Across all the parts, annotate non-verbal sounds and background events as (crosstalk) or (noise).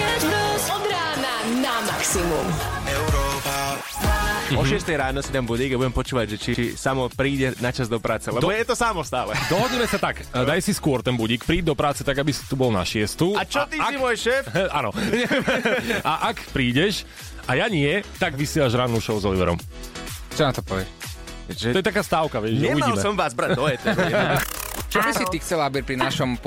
Sketch Bros. Od rána na maximum. O 6 ráno si dám budík a budem počúvať, že či, či samo príde na čas do práce, lebo Do- je to samo stále. Dohodneme sa tak, daj si skôr ten budík, príď do práce tak, aby si tu bol na šiestu. A čo ty ak... si môj šéf? (laughs) Áno. (laughs) a ak prídeš a ja nie, tak vysielaš rannú show s Oliverom. Čo na to povieš? To je taká stávka, vieš, že Nemal uvidíme. som vás brať do. (laughs) Čo by si ty chcela, aby pri našom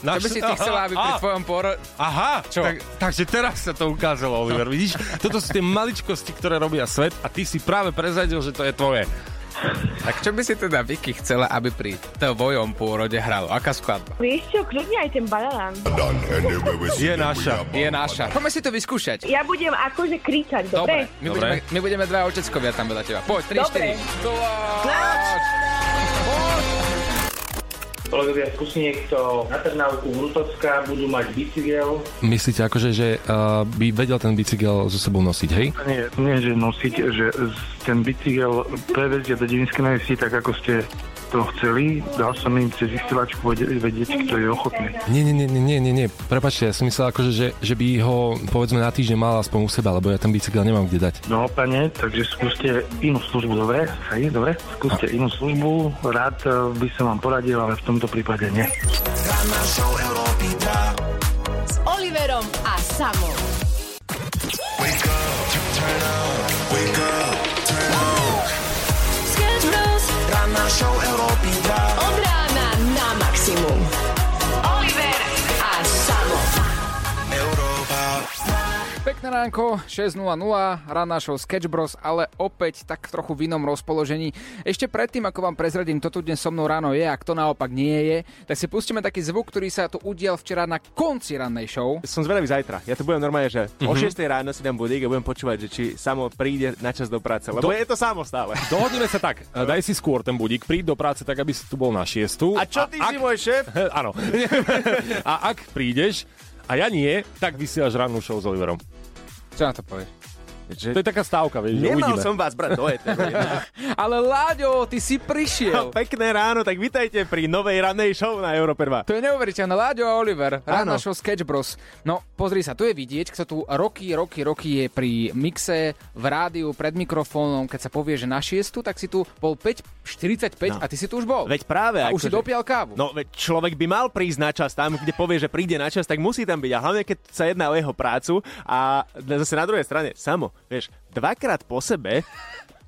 pôro... Čo by si ty chcela, aby pri tvojom pôro... Aha, Čo? Tak, takže teraz sa to ukázalo, Oliver. (laughs) Vidíš, toto sú tie maličkosti, ktoré robia svet a ty si práve prezradil, že to je tvoje. Tak čo by si teda Vicky chcela, aby pri tvojom pôrode hralo? Aká skladba? Vieš čo, kľudne aj ten banán. Je naša. Je naša. Poďme si to vyskúšať. Ja budem akože kričať, Dobre, dobre? my, Dobre. Budeme, my budeme dva oteckovia tam vedľa teba. Poď, 3, Dobre. 4. Kolegovia z Kusniekto na Trnávku Vrutocka budú mať bicykel. Myslíte akože, že uh, by vedel ten bicykel so sebou nosiť, hej? Nie, nie, že nosiť, že ten bicykel prevezie do Devinskej najsi tak, ako ste to chceli. Dal som im cez vysielačku vedieť, kto je ochotný. Nie, nie, nie, nie, nie, nie. Prepačte, ja som myslel akože, že, že by ho povedzme na týždeň mal aspoň u seba, lebo ja ten bicykel nemám kde dať. No, pane, takže skúste inú službu, dobre? Hej, dobre? Skúste inú službu, rád eh, by som vám poradil, ale v tomto prípade nie. S Oliverom a Samom. Od rána Pekné ránko, 6.00, rána show Sketch Bros, ale opäť tak trochu v inom rozpoložení. Ešte predtým, ako vám prezradím, to tu dnes so mnou ráno je a kto naopak nie je, tak si pustíme taký zvuk, ktorý sa tu udial včera na konci rannej show. Som zvedavý zajtra. Ja to budem normálne, že o 6 ráno si dám budík a budem počúvať, že či samo príde na čas do práce, lebo Do- je to samo stále. (laughs) Dohodneme sa tak, daj si skôr ten budík, príď do práce tak, aby si tu bol na šiestu. A čo ty ak... si môj šéf? (laughs) Áno. (laughs) a ak prídeš a ja nie, tak vysielaš rannú show s Oliverom. Čo na to povieš? To je taká stávka, vieš, že Nemal uvidíme. som vás brať do éteru. (laughs) Ale Láďo, ty si prišiel. (laughs) Pekné ráno, tak vitajte pri novej rannej show na Európe 2. To je neuveriteľné. Láďo a Oliver, rána Áno. show Sketch Bros. No, pozri sa, tu je vidieť, kto tu roky, roky, roky je pri mixe, v rádiu, pred mikrofónom, keď sa povie, že na šiestu, tak si tu bol 5.45 No. a ty si tu už bol. Veď práve. a už si akože- dopial kávu. No, veď človek by mal prísť na čas tam, kde povie, že príde na čas, tak musí tam byť. A hlavne, keď sa jedná o jeho prácu a zase na druhej strane, samo, vieš, dvakrát po sebe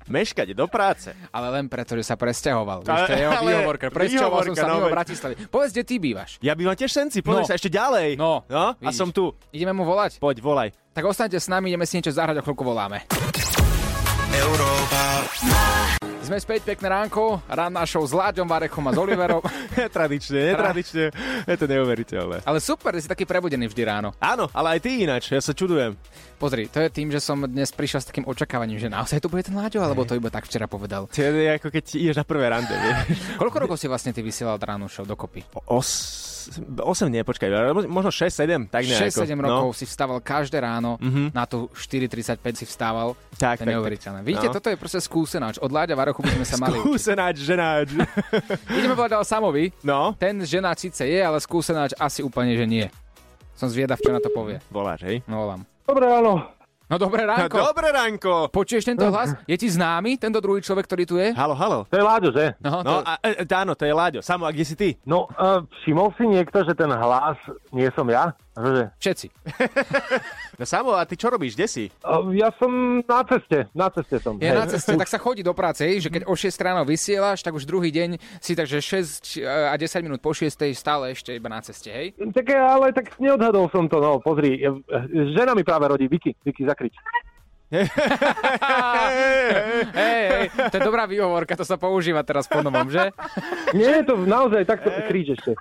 meškať do práce. Ale len preto, že sa presťahoval. Ale- Vieš, to je jeho výhovorka. Presťahoval som sa no mimo veď. Bratislavy. Povedz, kde ty bývaš. Ja bývam tiež v senci, pozri No. sa ešte ďalej. No, no a som tu. Ideme mu volať? Poď, volaj. Tak ostaňte s nami, ideme si niečo zahrať a chvíľku voláme. Sme späť, pekné ránko, ranná show s Láďom Varechom a s Oliverom. (laughs) Netradične, netradične. Je to neuveriteľné. Ale super, si taký prebudený vždy ráno. Áno, ale aj ty ináč, ja sa čudujem. Pozri, to je tým, že som dnes prišiel s takým očakávaním, že naozaj to bude ten Láďo, alebo to iba tak včera povedal. To je ako keď ideš na prvé rande. (laughs) Koľko rokov si vlastne ty vysielal ránu show dokopy? Os... 8 nie, počkaj, možno 6-7, tak nejako. 6-7 rokov si vstával každé ráno, Mhm. na tú 4.35 si vstával. Tak, to je tak, neuveriteľné. Vidíte, No. toto je proste skúsenáč. Od Láďa Varochu by sme sa mali. Skúsenáč, ženáč. (laughs) Ideme povedať ale Samovi. No, Ten ženáč síce je, ale skúsenáč asi úplne, že nie. Som zviedavý, čo na to povie. voláš, hej? No volám. Dobre, áno. No dobré ránko. Dobré ránko. Počuješ tento hlas? Je ti známy tento druhý človek, ktorý tu je? Halo, halo. To je Láďo, že? No, No, to... a, e, e, áno, to je Láďo. Samo, a kde si ty? No, uh, všimol si niekto, že ten hlas nie som ja? Že, Všetci. (laughs) No Samo, a ty čo robíš? Kde si? ja som na ceste, na ceste som. Je na ceste, tak sa chodí do práce, hej, že keď o 6 ráno vysielaš, tak už druhý deň si takže 6 a 10 minút po 6 stále ešte iba na ceste, hej? Tak, ale tak neodhadol som to, no, pozri, eh, žena mi práve rodí, Vicky, Vicky, zakrič. (laughs) Hej, hej, to je dobrá výhovorka, to sa používa teraz po novom, že? Nie, to naozaj takto (laughs) kríč ešte.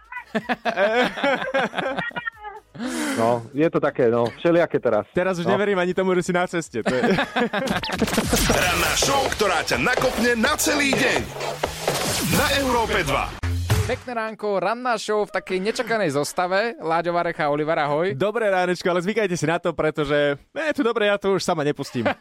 No, je to také, no, všelijaké teraz. Teraz už No. neverím ani tomu, že si na ceste. To je... (laughs) Ranná show, ktorá ťa nakopne na celý deň. Na Európe 2. Pekné ránko, ranná show v takej nečakanej zostave. Láďo Varecha, Oliver, ahoj. Dobré ránečko, ale zvykajte si na to, pretože je tu dobre, ja to už sama nepustím. (laughs)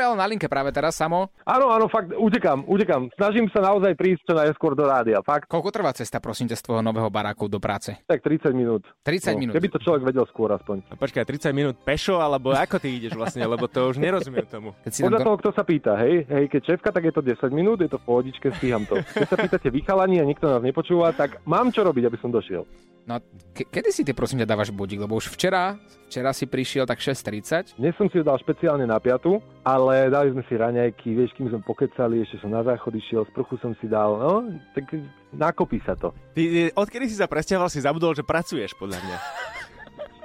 Ale na linke práve teraz, Samo. Áno, áno, fakt, utekam, utekam. Snažím sa naozaj prísť čo najskôr do rádia, fakt. Koľko trvá cesta, prosím ťa, z tvojho nového baráku do práce? Tak 30 minút. 30 minút. Keby to človek vedel skôr aspoň. A počkaj, 30 minút pešo, alebo ako ty ideš vlastne, lebo to už nerozumiem tomu. Keď si Podľa tam toho, kto sa pýta, hej, hej, keď šéfka, tak je to 10 minút, je to v pohodičke, stíham to. Keď sa pýtate vychalani a nikto nás nepočúva, tak mám čo robiť, aby som došiel. No, ke- kedy si ty, prosím ťa, dávaš budík? Lebo už včera, včera si prišiel tak 6.30. Dnes som si ho dal špeciálne na piatu, ale dali sme si raňajky, vieš, kým sme pokecali, ešte som na záchod išiel, sprchu som si dal, no, tak nakopí sa to. Ty, odkedy si sa presťahoval, si zabudol, že pracuješ, podľa mňa. (laughs)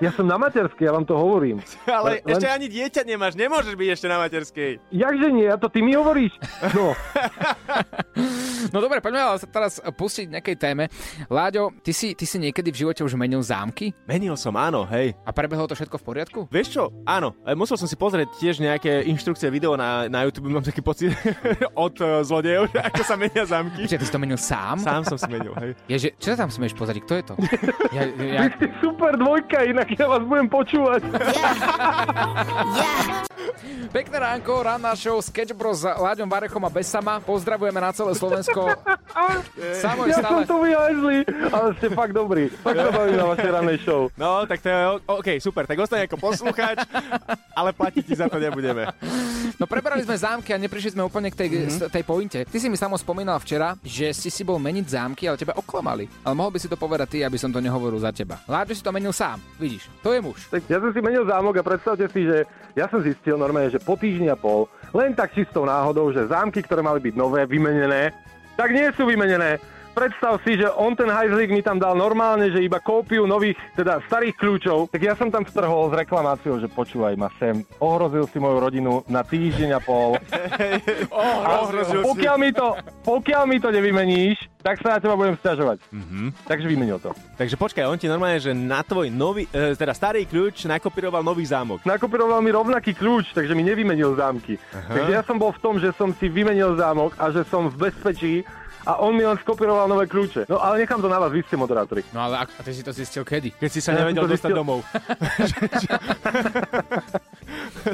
Ja som na materskej, ja vám to hovorím. (laughs) Ale Len- ešte ani dieťa nemáš, nemôžeš byť ešte na materskej. Jakže nie, a to ty mi hovoríš? No, (laughs) No dobre, poďme ale sa teraz pustiť nejakej téme. Láďo, ty si, ty si niekedy v živote už menil zámky? Menil som, áno, hej. A prebehlo to všetko v poriadku? Vieš čo? Áno, e, musel som si pozrieť tiež nejaké inštrukcie video na, na YouTube, mám taký pocit (laughs) od uh, zlodejov, že (laughs) ako sa menia zámky. Čiže ty si to menil sám? Sám som si menil, hej. (laughs) Ježe, čo sa tam smieš pozrieť? Kto je to? Ja, ja, vy ste super dvojka, inak ja vás budem počúvať. Pekné ránko, ranná show Sketch Bros s Láďom Varechom a Besama. Pozdravujeme na celé Slovensko. (laughs) Samo Ja stále... som to vyhajzli, ale ste fakt dobrí. Fakt sa bavím na vašej ranej show. No, tak to je, OK, super, tak ostane ako poslucháč, ale platiť ti za to nebudeme. No preberali sme zámky a neprišli sme úplne k tej, mm-hmm. tej pointe. Ty si mi samo spomínal včera, že si si bol meniť zámky, ale teba oklamali. Ale mohol by si to povedať ty, aby som to nehovoril za teba. Láďo si to menil sám. Vidíš, to je muž. Tak ja som si menil zámok a predstavte si, že ja som zistil normálne, že po týždni a pol, len tak čistou náhodou, že zámky, ktoré mali byť nové, vymenené, tak nie sú vymenené. Predstav si, že on ten hajzlík mi tam dal normálne, že iba kópiu nových, teda starých kľúčov. Tak ja som tam vtrhol s reklamáciou, že počúvaj ma sem, ohrozil si moju rodinu na týždeň a pol. (laughs) Ohrozil si. Pokiaľ mi to, pokiaľ mi to nevymeníš, tak sa na teba budem stiažovať. Mm-hmm. Takže vymenil to. Takže počkaj, on ti normálne, že na tvoj nový, e, teda starý kľúč nakopíroval nový zámok. Nakopíroval mi rovnaký kľúč, takže mi nevymenil zámky. Takže ja som bol v tom, že som si vymenil zámok a že som v bezpečí a on mi len skopíroval nové kľúče. No ale nechám to na vás, vy ste moderátori. No ale ak, a ty si to zistil kedy? Keď si sa Ja nevedel dostať zistil- domov. (laughs)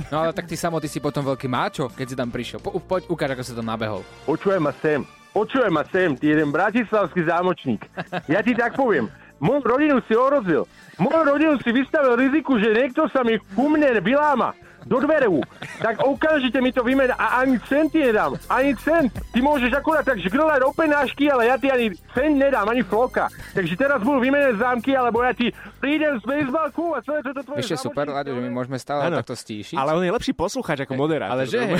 No ale tak ty samo, ty si potom veľký máčo, keď si tam prišiel. Po, poď, ukáž, ako sa to nabehol. Počujem ma sem, počujem ma sem, ty jeden bratislavský zámočník. Ja ti tak poviem, moju rodinu si ohrozil. Moju rodinu si vystavil riziku, že niekto sa mi ku mne vyláma do dveru, tak okamžite mi to vymena a ani cent ti nedám, ani cent. Ty môžeš akurát tak žgrlať penášky, ale ja ti ani cent nedám, ani floka. Takže teraz budú vymenené zámky, alebo ja ti prídem z bejsbalku a celé toto tvoje Ešte super, Láďo, že my môžeme stále Áno. takto stíšiť. Ale on je lepší poslucháč ako moderátor. ale že. (laughs)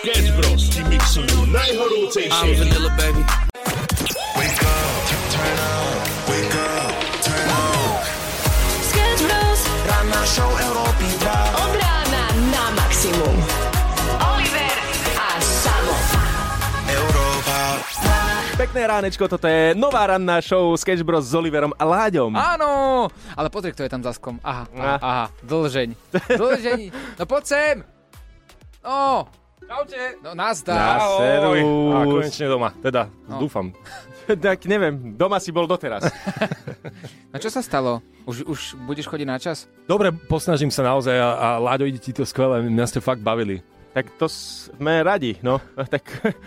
Sketch Bros ti mixujú najhorúcejšie vanilla, baby. Sketch show Európy 2. Od rána na maximum. Oliver a Samo. Európa. Pekné ránečko, toto je nová ranná show Sketch Bros s Oliverom a Láďom. Áno! Ale pozri, kto je tam za skom. Aha, aha, aha, dlžeň. Dlžeň. No poď sem! No! Čaute! No nazdar. Na Ahoj. A konečne doma, teda, No. dúfam. (laughs) tak neviem, doma si bol doteraz. (laughs) No čo sa stalo? Už, už budeš chodiť na čas? Dobre, posnažím sa naozaj a, a Láďo, ide ti to skvelé, mňa ste fakt bavili. Tak to sme radi, no. (laughs) Tak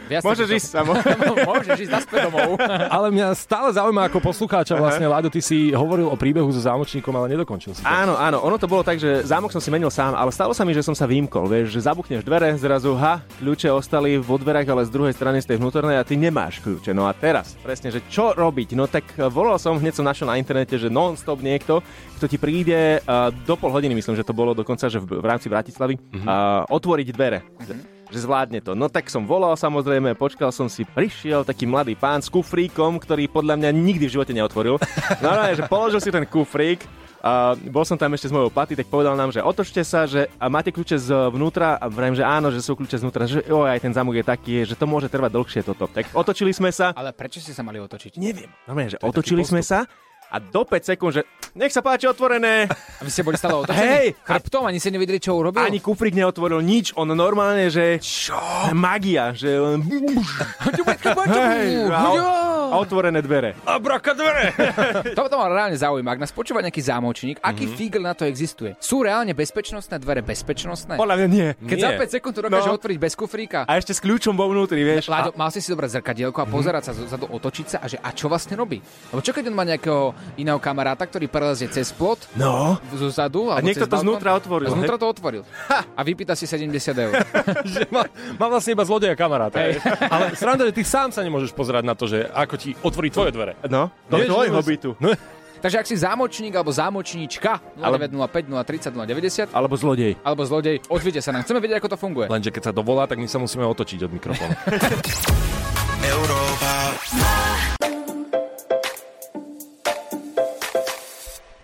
Viac môžeš ísť samo. (laughs) Môžeš ísť naspäť domov. (laughs) Ale mňa stále zaujíma ako poslucháča vlastne, Láďo, ty si hovoril o príbehu so zámočníkom, ale nedokončil si to. Áno, áno, ono to bolo tak, že zámok som si menil sám, ale stalo sa mi, že som sa vymkol, vieš, že zabukneš dvere, zrazu, ha, kľúče ostali vo dverách, ale z druhej strany z tej vnútornej a ty nemáš kľúče. No a teraz, presne, že čo robiť? No tak eh, volal som, hneď som našiel na internete, že non-stop niekto, kto ti príde uh, do pol hodiny, myslím, že to bolo dokonca, že v, v rámci Bratislavy, mm-hmm. uh, otvoriť dvere. Mm-hmm že zvládne to. No tak som volal samozrejme, počkal som si, prišiel taký mladý pán s kufríkom, ktorý podľa mňa nikdy v živote neotvoril. No, no že položil si ten kufrík, a bol som tam ešte s mojou paty, tak povedal nám, že otočte sa, že a máte kľúče zvnútra a vrajím, že áno, že sú kľúče zvnútra, že jo, aj ten zamok je taký, že to môže trvať dlhšie toto. Tak otočili sme sa, Ale prečo ste sa mali otočiť? neviem, normálne, že To otočili sme sa a do 5 sekúnd, že nech sa páči otvorené. A vy ste boli stále otočení? Hej! Chrbtom, ani ste nevedeli, čo urobil? Ani kufrík neotvoril nič, on normálne, že... Čo? Magia, že len... Hej, a, a otvorené dvere. Abraka dvere! (laughs) Toto ma reálne zaujíma. Ak nás počúva nejaký zámočník, aký Mhm. fígl na to existuje? Sú reálne bezpečnostné dvere bezpečnostné? Podľa mňa nie. Keď nie. za 5 sekúnd to dokáže No. otvoriť bez kufríka. A ešte s kľúčom vo vnútri, vieš. Láďo, mal si si dobrať zrkadielko a pozerať sa zozadu, otočiť sa a že a čo vlastne robí? Lebo čo keď on má nejakého iného kamaráta, ktorý prelezie cez plot No. zozadu? A alebo niekto to balkón? znútra otvoril, A znútra hej? to otvoril. A vypýta si 70 eur. (laughs) že má, má vlastne iba zlodeja kamaráta. Hej. Ale sranda, že ty sám sa nemôžeš pozerať na to, že ako ti otvorí tvoje dvere. No, do Vieš, tvojho bytu. No, Takže ak si zámočník alebo zámočníčka 0905 030 090 Alebo zlodej. alebo zlodej, ozvite sa nám. Chceme vedieť, ako to funguje. lenže keď sa dovolá, tak my sa musíme otočiť od mikrofónu. Európa,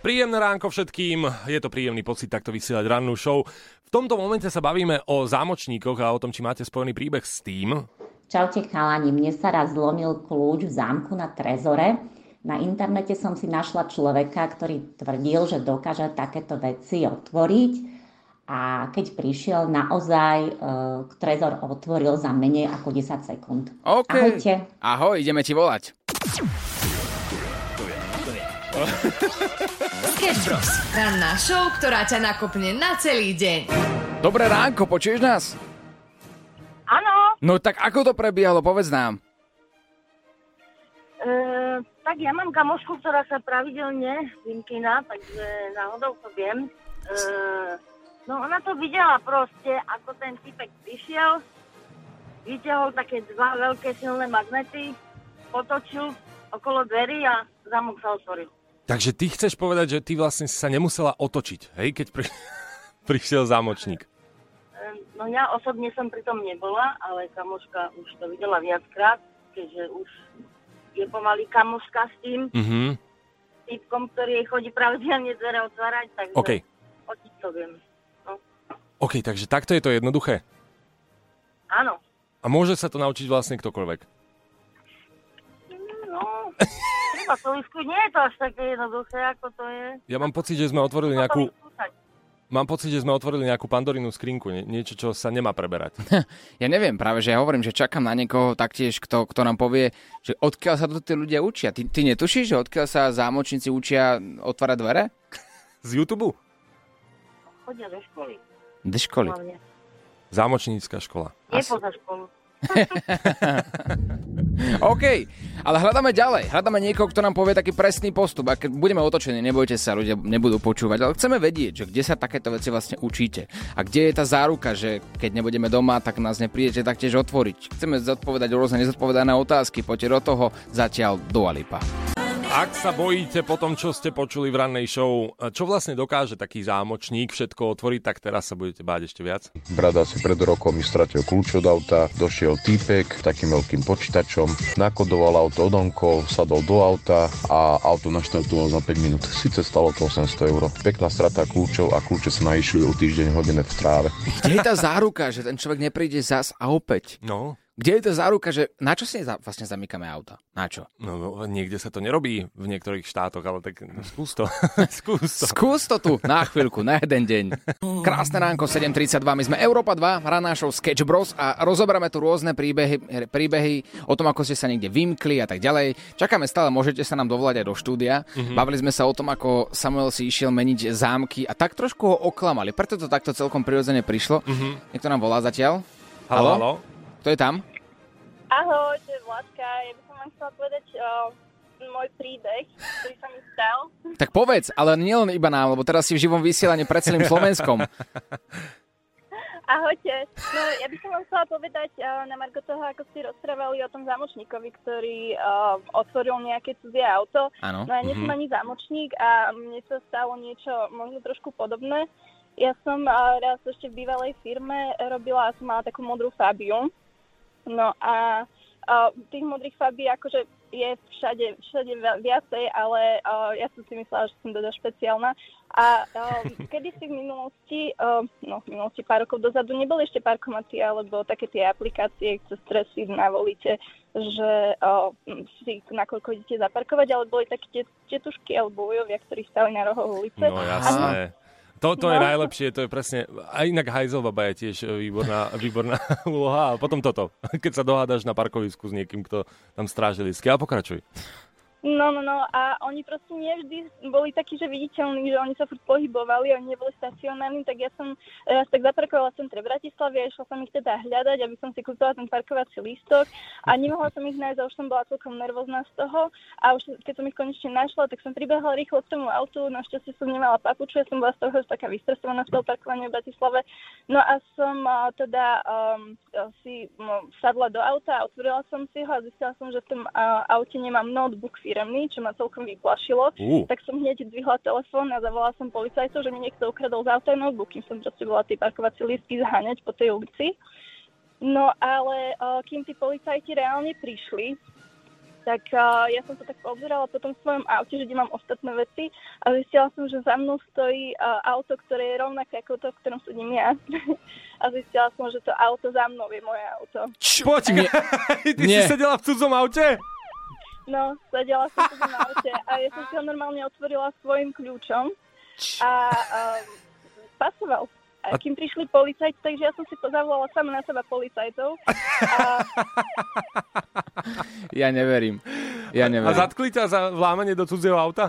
Príjemné ránko všetkým, je to príjemný pocit takto vysielať rannú show. V tomto momente sa bavíme o zámočníkoch a o tom, či máte spojený príbeh s tým. Čaute chalani, mne sa raz zlomil kľúč v zámku na Trezore. Na internete som si našla človeka, ktorý tvrdil, že dokáže takéto veci otvoriť a keď prišiel, naozaj e, Trezor otvoril za menej ako 10 sekúnd. OK. Ahojte. Ahoj, ideme ti volať. (laughs) Sketch Bros. Ranná show, ktorá ťa nakopne na celý deň. Dobré ránko, počuješ nás? Áno, No tak ako to prebiehalo, povedz nám. e, tak ja mám kamošku, ktorá sa pravidelne vymkýna, takže náhodou to viem. E, no ona to videla proste, ako ten typek prišiel, vyťahol také dva veľké silné magnety, potočil okolo dverí a zamok sa otvoril. Takže ty chceš povedať, že ty vlastne si sa nemusela otočiť, hej, keď pri... (laughs) prišiel zámočník. No ja osobne som pri tom nebola, ale kamoška už to videla viackrát, keďže už je pomaly kamoška s tým Mhm. typkom, ktorý jej chodí pravidelne dvere otvárať, takže OK, odtiaľ to viem. OK, takže takto je to jednoduché. Áno. A môže sa to naučiť vlastne ktokoľvek. No, (laughs) vyskúť. Nie je to až také jednoduché, ako to je. Ja mám pocit, že sme otvorili nejakú... Mám pocit, že sme otvorili nejakú pandorinu skrinku, nie, niečo, čo sa nemá preberať. (laughs) Ja neviem, práve že ja hovorím, že čakám na niekoho taktiež, kto, kto nám povie, že odkiaľ sa to tí ľudia učia. Ty, ty netušíš, že odkiaľ sa zámočníci učia otvárať dvere? (laughs) Z YouTube? Chodia do školy. Do školy. Zámočnícka škola. Nie poza školu. (laughs) OK, ale hľadáme ďalej. Hľadáme niekoho, kto nám povie taký presný postup. A keď budeme otočení, nebojte sa, ľudia nebudú počúvať. Ale chceme vedieť, že kde sa takéto veci vlastne učíte. A kde je tá záruka, že keď nebudeme doma, tak nás neprídete taktiež otvoriť. Chceme zodpovedať rôzne nezodpovedané otázky. Poďte do toho. Zatiaľ Dua Lipa. Ak sa bojíte po tom, čo ste počuli v rannej show, čo vlastne dokáže taký zámočník všetko otvoriť, tak teraz sa budete báť ešte viac. Brat asi pred rokom mi stratil kľúč od auta, došiel týpek takým veľkým počítačom, nakodoval auto odonkol, sadol do auta a auto naštartoval za 5 minút. Sice stalo to 800 eur. Pekná strata kľúčov a kľúče sa naišli o týždeň hodené v tráve. Kde je tá záruka, že ten človek nepríde zas a opäť? No. Kde je tá záruka, že na čo si za, vlastne zamykame auta? Na čo? No, no, niekde sa to nerobí v niektorých štátoch, ale tak no, skús to. (laughs) skús to. Skús to tu na chvíľku, na jeden deň. Krásne ránko, 7.32, my sme Európa 2, raná show Sketch Bros a rozoberáme tu rôzne príbehy, príbehy o tom, ako ste sa niekde vymkli a tak ďalej. Čakáme stále, môžete sa nám dovolať aj do štúdia. Mhm. Bavili sme sa o tom, ako Samuel si išiel meniť zámky a tak trošku ho oklamali, preto to takto celkom prirodzene prišlo. Mhm. Niekto nám volá zatiaľ. Haló, haló. Kto je tam? Ahoj, to je Vládka. Ja by som vám chcela povedať uh, môj príbeh, ktorý sa mi stal. Tak povedz, ale nielen iba nám, lebo teraz si v živom vysielaní pred celým Slovenskom. Ahojte. No, ja by som vám chcela povedať uh, na Marko toho, ako ste rozprávali o tom zámočníkovi, ktorý uh, otvoril nejaké cudzie auto. Áno. No ja nie som Mhm. ani zámočník a mne sa stalo niečo možno trošku podobné. Ja som uh, raz ešte v bývalej firme robila som mala takú modrú Fabiu. No a uh, tých modrých Fabí akože je všade, všade vi- viacej, ale uh, ja som si myslela, že som teda špeciálna. A uh, (laughs) kedy si v minulosti, uh, no v minulosti pár rokov dozadu, neboli ešte parkomaty alebo také tie aplikácie, cez ktoré si navolíte, že uh, si nakoľko idete zaparkovať, ale boli také tie tetušky alebo ujovia, ktorí stali na rohoch ulice. No jasné. To, to je No. najlepšie, to je presne, a inak hajzel baba je tiež e, výborná, výborná (laughs) úloha, a potom toto, (laughs) keď sa dohádaš na parkovisku s niekým, kto tam stráži lístky, ale pokračuj. No, no, no a oni proste nevždy boli takí, že viditeľní, že oni sa furt pohybovali, oni neboli stacionárni, tak ja som raz tak zaparkovala v centre Bratislavy a išla som ich teda hľadať, aby som si kúpila ten parkovací lístok a nemohla som ich nájsť a už som bola celkom nervózna z toho a už keď som ich konečne našla, tak som pribehla rýchlo k tomu autu, našťastie som nemala papuču, ja som bola z toho taká vystresovaná z toho parkovania v Bratislave. No a som uh, teda um, si um, sadla do auta otvorila som si ho a zistila som, že v tom uh, aute nemám notebook firemný, čo ma celkom vyplašilo. Uh. Tak som hneď zdvihla telefón a zavolala som policajtov, že mi niekto ukradol z auta notebook, kým som proste bola tie parkovacie lístky zháňať po tej ulici. No ale uh, kým tí policajti reálne prišli, tak uh, ja som sa tak obzerala po tom svojom aute, že kde mám ostatné veci a zistila som, že za mnou stojí uh, auto, ktoré je rovnaké ako to, v ktorom sedím ja. (laughs) a zistila som, že to auto za mnou je moje auto. Poď, (laughs) ty Nie. si sedela v cudzom aute? No, sedela som tu na aute a ja som si ho normálne otvorila svojim kľúčom a um, pasoval. A kým prišli policajti, takže ja som si zavolala sama na seba policajtov. A Ja neverím. Ja A neverím. zatkli ťa za vlámanie do cudzieho auta?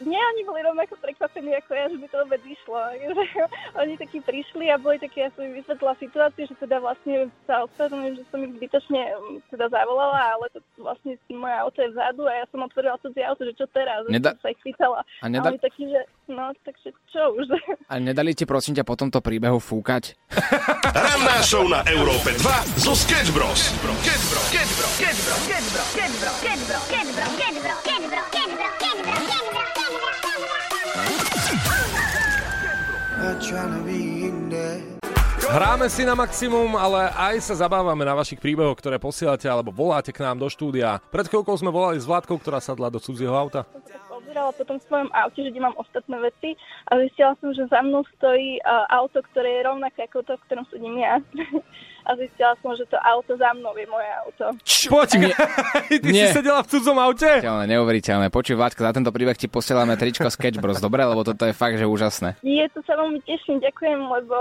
Nie, oni boli rovnako prekvapení ako ja, že by to vôbec išlo. Takže oni takí prišli a boli také, ja som im vysvetlila situáciu, že teda vlastne sa ospravedlňujem, že som ich zbytočne um, teda zavolala, ale to vlastne moje auto je vzadu a ja som otvorila cudzie auto, že čo teraz, že Neda- som sa ich pýtala. A neda- oni takí, že no, takže čo už. A nedali ti prosím ťa po tomto príbehu fúkať? Ranná show na Európe 2 zo Sketch Bros. Sketch Bros. Sketch Bros. Sketch Bros, Sketch Bros, Sketch Bros, Sketch Bros, Sketch Bros, Sketch Bros, Sketch Bros, Hráme si na maximum, ale aj sa zabávame na vašich príbehoch, ktoré posielate alebo voláte k nám do štúdia. Pred chvíľkou sme volali s Vládkou, ktorá sadla do cudzieho auta. Obzerala po tom svojom aute, že kde mám ostatné veci a zistila som, že za mnou stojí uh, auto, ktoré je rovnaké ako to, v ktorom sedím ja. (laughs) a zistila som, že to auto za mnou je moje auto. Poď, (laughs) ty Nie. si sedela v cudzom aute? Neuveriteľné, neuveriteľné. Počuj, Vládka, za tento príbeh ti posielame tričko Sketch Bros, dobre? Lebo toto je fakt, že úžasné. Je to sa veľmi teším, ďakujem, lebo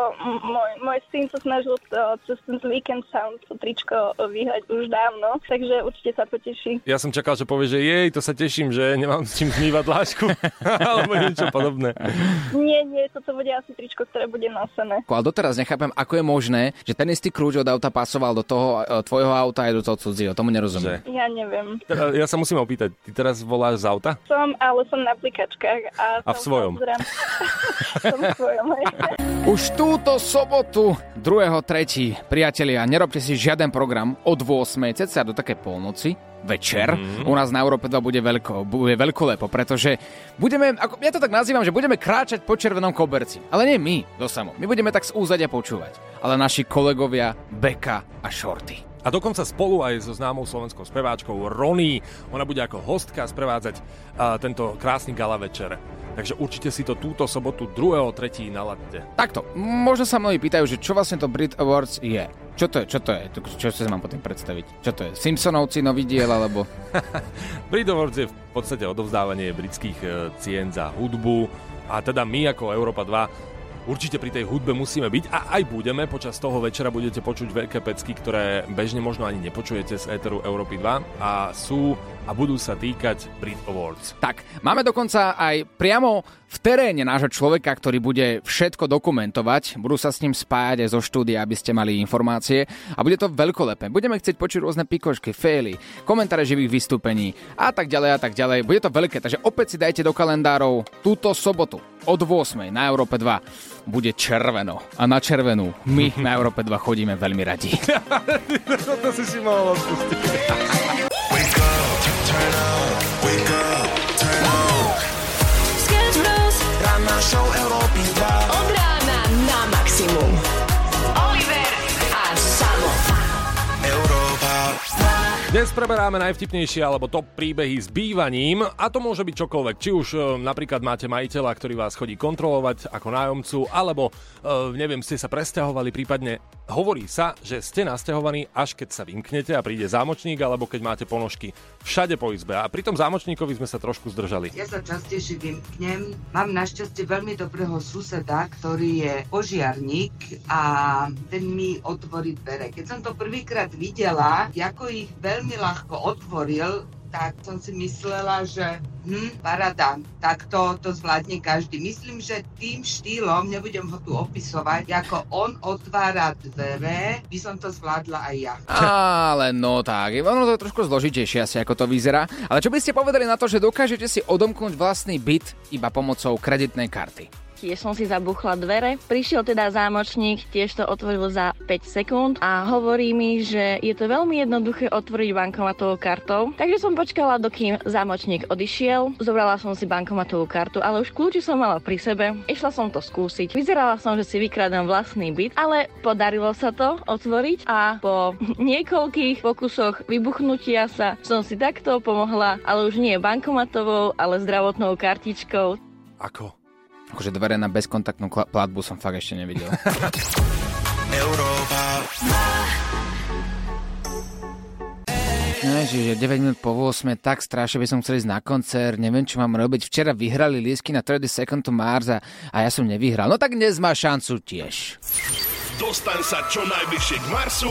môj, môj syn sa snažil to, cez ten Weekend Sound to tričko vyhrať už dávno, takže určite sa poteší. Ja som čakal, že povie, že jej, to sa teším, že nemám s čím zmývať dlášku. (laughs) alebo niečo podobné. Nie, nie, toto bude asi tričko, ktoré bude nosené. Ale doteraz nechápem, ako je možné, že ten istý kľúč od auta pasoval do toho e, tvojho auta aj do toho cudzieho. Tomu nerozumiem. Ja neviem. Teda, Ja sa musím opýtať, ty teraz voláš z auta? Som, ale som na aplikačkách. A, A v som svojom? (laughs) som v svojom. Už túto sobotu 2.3. priatelia, nerobte si žiaden program od 8. ceca do také polnoci večer. Mhm. U nás na Európe 2 bude, veľko, bude veľkolepo, pretože budeme, ako, ja to tak nazývam, že budeme kráčať po červenom koberci. Ale nie my, do samo. My budeme tak z úzadia počúvať. Ale naši kolegovia Beka a Shorty. A dokonca spolu aj so známou slovenskou speváčkou Rony. Ona bude ako hostka sprevádzať uh, tento krásny gala večer. Takže určite si to túto sobotu 2.3. naladte. Takto, možno sa mnohí pýtajú, že čo vlastne to Brit Awards je. Čo to je? Čo to je? Čo si mám potom predstaviť? Čo to je? Simpsonovci nový diel, alebo... (laughs) Brit Awards je v podstate odovzdávanie britských e, cien za hudbu a teda my ako Európa 2 určite pri tej hudbe musíme byť a aj budeme. Počas toho večera budete počuť veľké pecky, ktoré bežne možno ani nepočujete z éteru Európy 2 a sú a budú sa týkať Brit Awards. Tak, máme dokonca aj priamo v teréne nášho človeka, ktorý bude všetko dokumentovať. Budú sa s ním spájať aj zo štúdia, aby ste mali informácie. A bude to veľkolepé. Budeme chcieť počuť rôzne pikošky, fély, komentáre živých vystúpení a tak ďalej a tak ďalej. Bude to veľké, takže opäť si dajte do kalendárov túto sobotu od 8. na Európe 2 bude červeno. A na červenú my na Európe 2 chodíme veľmi radi. (laughs) to si si mohol odpustiť. Dnes preberáme najvtipnejšie alebo top príbehy s bývaním a to môže byť čokoľvek. Či už e, napríklad máte majiteľa, ktorý vás chodí kontrolovať ako nájomcu, alebo e, neviem, ste sa presťahovali, prípadne hovorí sa, že ste nasťahovaní až keď sa vymknete a príde zámočník, alebo keď máte ponožky všade po izbe. A pri tom zámočníkovi sme sa trošku zdržali. Ja sa častejšie vymknem. Mám našťastie veľmi dobrého suseda, ktorý je požiarník a ten mi otvorí dvere. Keď som to prvýkrát videla, ako ich veľmi ľahko otvoril, tak som si myslela, že hm, parada, tak to, to zvládne každý. Myslím, že tým štýlom, nebudem ho tu opisovať, ako on otvára dvere, by som to zvládla aj ja. Ale no tak, ono to je trošku zložitejšie asi, ako to vyzerá. Ale čo by ste povedali na to, že dokážete si odomknúť vlastný byt iba pomocou kreditnej karty? Tiež som si zabuchla dvere. Prišiel teda zámočník, tiež to otvoril za 5 sekúnd a hovorí mi, že je to veľmi jednoduché otvoriť bankomatovou kartou. Takže som počkala, dokým zámočník odišiel. Zobrala som si bankomatovú kartu, ale už kľúči som mala pri sebe. Išla som to skúsiť. Vyzerala som, že si vykradám vlastný byt, ale podarilo sa to otvoriť a po (laughs) niekoľkých pokusoch vybuchnutia sa som si takto pomohla, ale už nie bankomatovou, ale zdravotnou kartičkou. Ako? Akože dvere na bezkontaktnú kla- platbu som fakt ešte nevidel. (laughs) Európa. Ježiš, 9 minút po 8, tak strašne by som chcel ísť na koncert, neviem, čo mám robiť. Včera vyhrali lísky na 30 Second to Mars a, a ja som nevyhral. No tak dnes má šancu tiež. Dostaň sa čo najbližšie k Marsu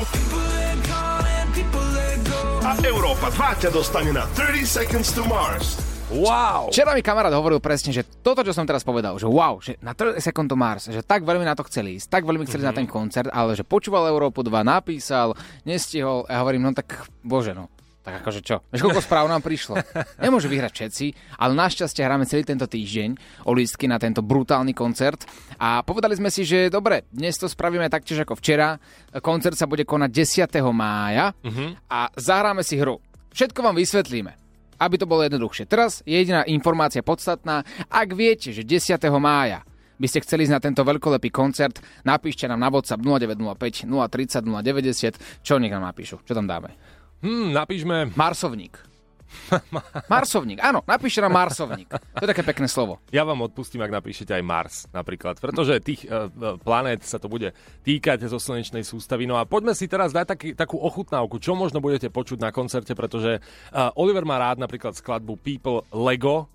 a Európa 2 ťa dostane na 30 Seconds to Mars. Wow! Včera mi kamarát hovoril presne, že toto, čo som teraz povedal, že wow, že na 30 Second to Mars, že tak veľmi na to chceli ísť, tak veľmi chceli mm-hmm. na ten koncert, ale že počúval Európu 2, napísal, nestihol a ja hovorím, no tak bože no, tak akože čo? Vieš, koľko správ nám prišlo? (laughs) Nemôže vyhrať všetci, ale našťastie hráme celý tento týždeň o lístky na tento brutálny koncert a povedali sme si, že dobre, dnes to spravíme taktiež ako včera. Koncert sa bude konať 10. mája Mhm. a zahráme si hru. Všetko vám vysvetlíme aby to bolo jednoduchšie. Teraz je jediná informácia podstatná. Ak viete, že 10. mája by ste chceli ísť na tento veľkolepý koncert, napíšte nám na WhatsApp 0905 030 090. Čo nech nám napíšu? Čo tam dáme? Hmm, napíšme... Marsovník. (laughs) Marsovník, áno, napíšte nám Marsovník. To je také pekné slovo. Ja vám odpustím, ak napíšete aj Mars napríklad, pretože tých uh, planét sa to bude týkať zo slnečnej sústavy. No a poďme si teraz dať taký, takú ochutnávku, čo možno budete počuť na koncerte, pretože uh, Oliver má rád napríklad skladbu People Lego.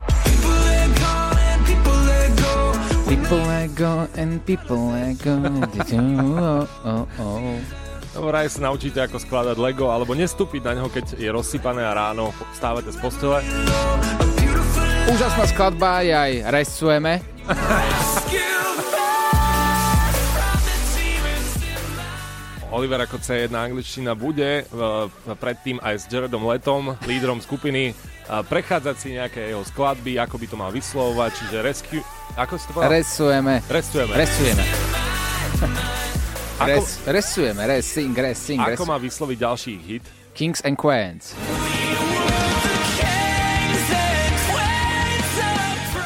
People Lego and people Lego. Oh, oh, oh. No, vraj sa naučíte, ako skladať Lego, alebo nestúpiť na neho, keď je rozsypané a ráno stávate z postele. Úžasná skladba je aj Resujeme. Oliver ako C1 angličtina bude predtým aj s Jaredom Letom, lídrom skupiny, prechádzať si nejaké jeho skladby, ako by to mal vyslovovať, čiže rescue... Ako si to povedal? Resujeme. Resujeme. Resujeme. Ako- Res, resujeme, res, sing, res, sing, res. Ako má vysloviť ďalší hit? Kings and Queens.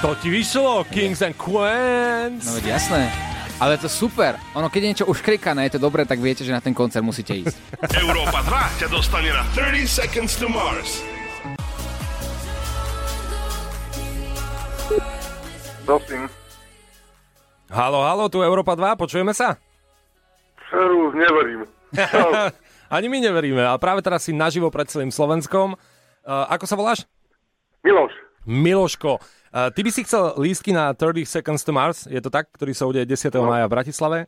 To ti vyšlo, Kings and Queens. No veď jasné. Ale to super. Ono, keď je niečo už krikané, je to dobré, tak viete, že na ten koncert musíte ísť. (laughs) Európa 2 ťa dostane na 30 Seconds to Mars. Prosím. Halo, halo, tu Európa 2, počujeme sa? Seru, neverím. (laughs) Ani my neveríme, ale práve teraz si naživo pred celým Slovenskom. Uh, ako sa voláš? Miloš. Miloško. Uh, ty by si chcel lístky na 30 Seconds to Mars, je to tak, ktorý sa udeje 10. No. maja v Bratislave?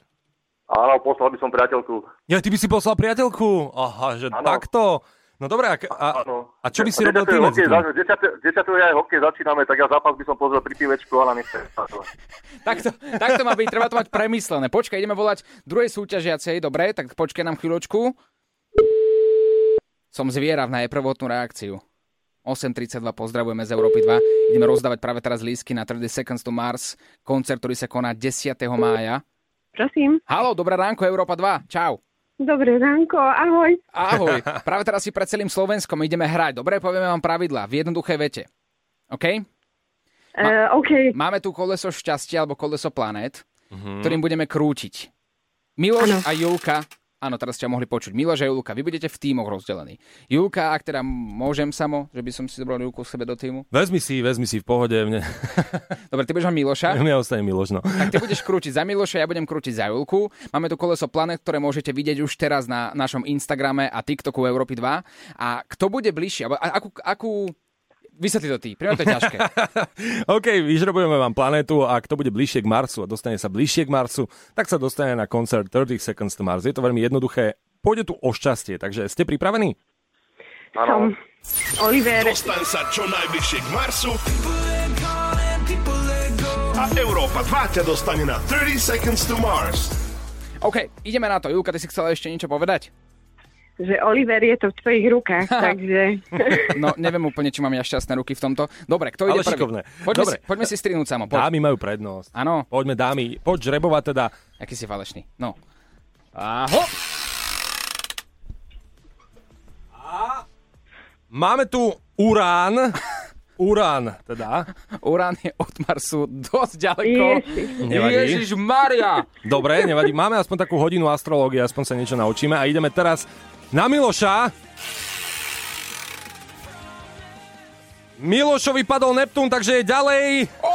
Áno, poslal by som priateľku. Ja, ty by si poslal priateľku? Aha, že Áno. takto. No dobré, a, a, a čo by si robil 10. ty medzi tým? za- 10. 10. je aj hokej, začíname, tak ja zápas by som pozrel pri pivečku, ale nechcem. Takto, takto má byť, treba to mať premyslené. Počkaj, ideme volať druhej súťažiacej, dobre, tak počkaj nám chvíľočku. Som zvieral na jej prvotnú reakciu. 8.32, pozdravujeme z Európy 2. Ideme rozdávať práve teraz lístky na 30 Seconds to Mars, koncert, ktorý sa koná 10. mája. Prosím. Halo, dobré ránko, Európa 2. Čau. Dobré ránko, ahoj. Ahoj. (laughs) Práve teraz si pred celým Slovenskom ideme hrať. Dobre, povieme vám pravidla v jednoduchej vete. OK? Uh, OK. Máme tu koleso šťastia alebo koleso planét, Mhm. ktorým budeme krútiť. Miloš Áno. a Julka Áno, teraz ťa mohli počuť. Miloš a Julka, vy budete v tímoch rozdelení. Julka, ak teda môžem samo, že by som si zobral Julku k sebe do týmu. Vezmi si, vezmi si v pohode. Mne, (laughs) Dobre, ty budeš mať Miloša. mne ostane Miloš, no. Tak ty budeš krútiť za Miloša, ja budem krútiť za Julku. Máme tu koleso Planet, ktoré môžete vidieť už teraz na našom Instagrame a TikToku Európy 2. A kto bude bližšie, alebo akú, akú Vysvetli to ty, pre to je ťažké. (laughs) OK, vyžrebujeme vám planétu a kto bude bližšie k Marsu a dostane sa bližšie k Marsu, tak sa dostane na koncert 30 Seconds to Mars. Je to veľmi jednoduché. Pôjde tu o šťastie, takže ste pripravení? Som. Oliver. Dostaň sa čo najbližšie k Marsu a Európa 2 ťa dostane na 30 Seconds to Mars. OK, ideme na to. Julka, ty si chcela ešte niečo povedať? Že Oliver je to v tvojich rukách, (laughs) takže... (laughs) No, neviem úplne, či mám ja šťastné ruky v tomto. Dobre, kto ide Ale prvý? šikovné. Poďme, Dobre. Si, poďme si strihnúť samo. Poď. Dámy majú prednosť. Áno. Poďme dámy, poď žrebovať teda. Aký si falešný. No. Aho! Máme tu urán. (laughs) Urán, teda. Urán je od Marsu dosť ďaleko. Ježiš. Nevadí. Ježiš Maria! Dobre, nevadí. Máme aspoň takú hodinu astrológie, aspoň sa niečo naučíme. A ideme teraz na Miloša. Milošovi padol Neptún, takže je ďalej. Ó,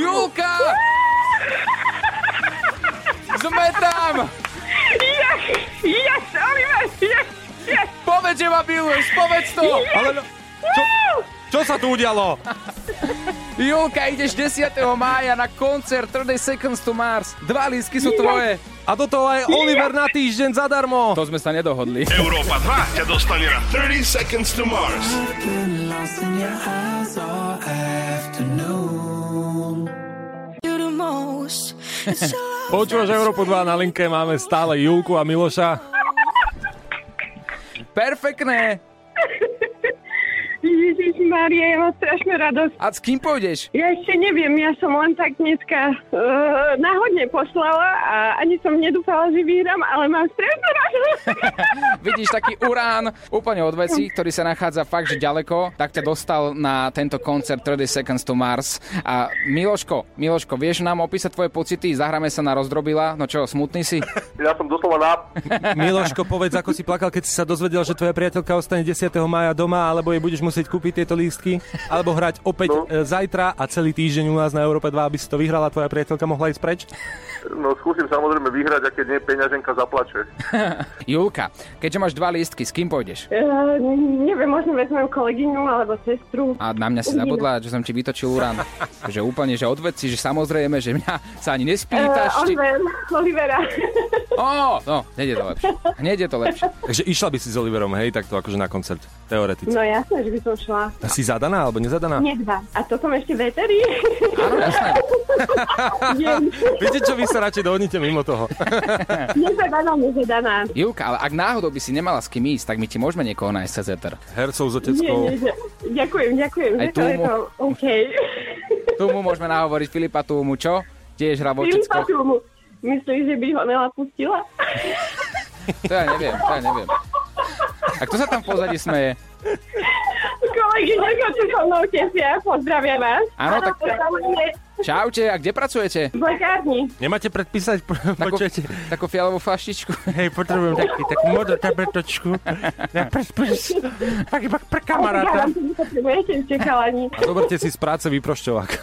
Julka! Sme tam! Yes, yes, Oliver, yes, yes. Povedz, že ma miluješ, povedz to! Ale no, čo, čo sa tu udialo? Julka, ideš 10. mája na koncert 30 Seconds to Mars. Dva lístky sú tvoje. A do toho aj Oliver na týždeň zadarmo. To sme sa nedohodli. Európa 2 ťa dostane na 30 Seconds to Mars. Počúvaš Európu 2 na linke, máme stále Julku a Miloša. Perfektné. Maria, ja mám strašnú radosť. A s kým pôjdeš? Ja ešte neviem, ja som len tak dneska uh, náhodne poslala a ani som nedúfala, že vyhrám, ale mám strašnú radosť. (laughs) Vidíš taký urán úplne od veci, ktorý sa nachádza fakt, že ďaleko, tak ťa dostal na tento koncert 30 Seconds to Mars. A Miloško, Miloško, vieš nám opísať tvoje pocity? Zahráme sa na rozdrobila. No čo, smutný si? (laughs) Ja som doslova na... (laughs) Miloško, povedz, ako si plakal, keď si sa dozvedel, že tvoja priateľka ostane 10. mája doma, alebo jej budeš musieť kúpiť tieto lístky, alebo hrať opäť No. e, zajtra a celý týždeň u nás na Európe 2, aby si to vyhrala, tvoja priateľka mohla ísť preč? No skúsim samozrejme vyhrať, a keď nie, peňaženka zaplače. (laughs) Julka, keďže máš dva lístky, s kým pôjdeš? Uh, neviem, možno vezmem kolegyňu alebo sestru. A na mňa si zabudla, že som ti vytočil urán. (laughs) že úplne, že od veci, že samozrejme, že mňa sa ani nespýtaš. Uh, či... Oliver, Olivera. Ó, no, hneď je to lepšie. Hneď je to lepšie. Takže išla by si s Oliverom, hej, takto akože na koncert, teoreticky. No jasné, že by som šla. A si zadaná alebo nezadaná? Nie dva. A to som ešte veteri. Áno, jasné. (laughs) Viete čo, vy sa radšej dohodnite mimo toho. (laughs) nezadaná, nezadaná. Julka, ale ak náhodou by si nemala s kým ísť, tak my ti môžeme niekoho nájsť cez Ether. Hercov s Nie, oteckou. nie, že... Ďakujem, ďakujem. Aj Túmu. to OK. (laughs) Tu mu môžeme nahovoriť Filipa Túmu, čo? Tiež hra v Filipa. Tumu. Myslíš, že by ho Nela pustila? To ja neviem, to ja neviem. A kto sa tam pozadí smeje? Kolegyňa, čo so mnou tesia, pozdravia vás. Áno, tak- Čaute, a kde pracujete? V lekárni. Nemáte predpísať, Takú, počujete? takú fialovú flaštičku. Hej, potrebujem taký, takú modrú tabletočku. Na prespus. Tak iba pre Ja kamaráta. vám to nepotrebujete ešte chalani. A zoberte si z práce vyprošťovák. (laughs)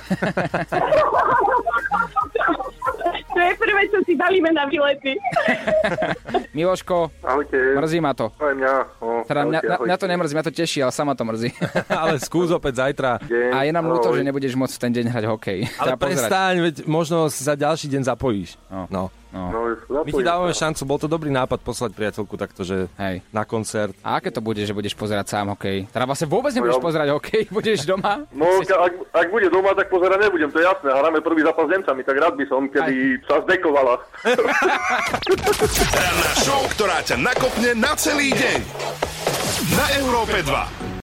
To je prvé, čo si balíme na výlety. (laughs) Miloško, Ahojte. mrzí ma to. Aj mňa. O, Teda mňa, ahojte, na, ahojte. mňa to nemrzí, mňa to teší, ale sama to mrzí. (laughs) Ale skús opäť zajtra. Deň, A je nám ľúto, že nebudeš môcť v ten deň hrať hokej. Ale pozerať. prestaň, veď možno sa ďalší deň zapojíš. No. No. No. No, My ti dávame šancu, bol to dobrý nápad poslať priateľku takto, že Hej. na koncert. A aké to bude, že budeš pozerať sám hokej? Teda vlastne vôbec nebudeš No ja- pozerať hokej, (laughs) budeš doma? No, ak, ak bude doma, tak pozerať nebudem, to je jasné. Hráme prvý zápas s Nemcami, tak rád by som, kedy sa zdekovala. (laughs) Ranná show, ktorá ťa nakopne na celý deň. Na Európe 2.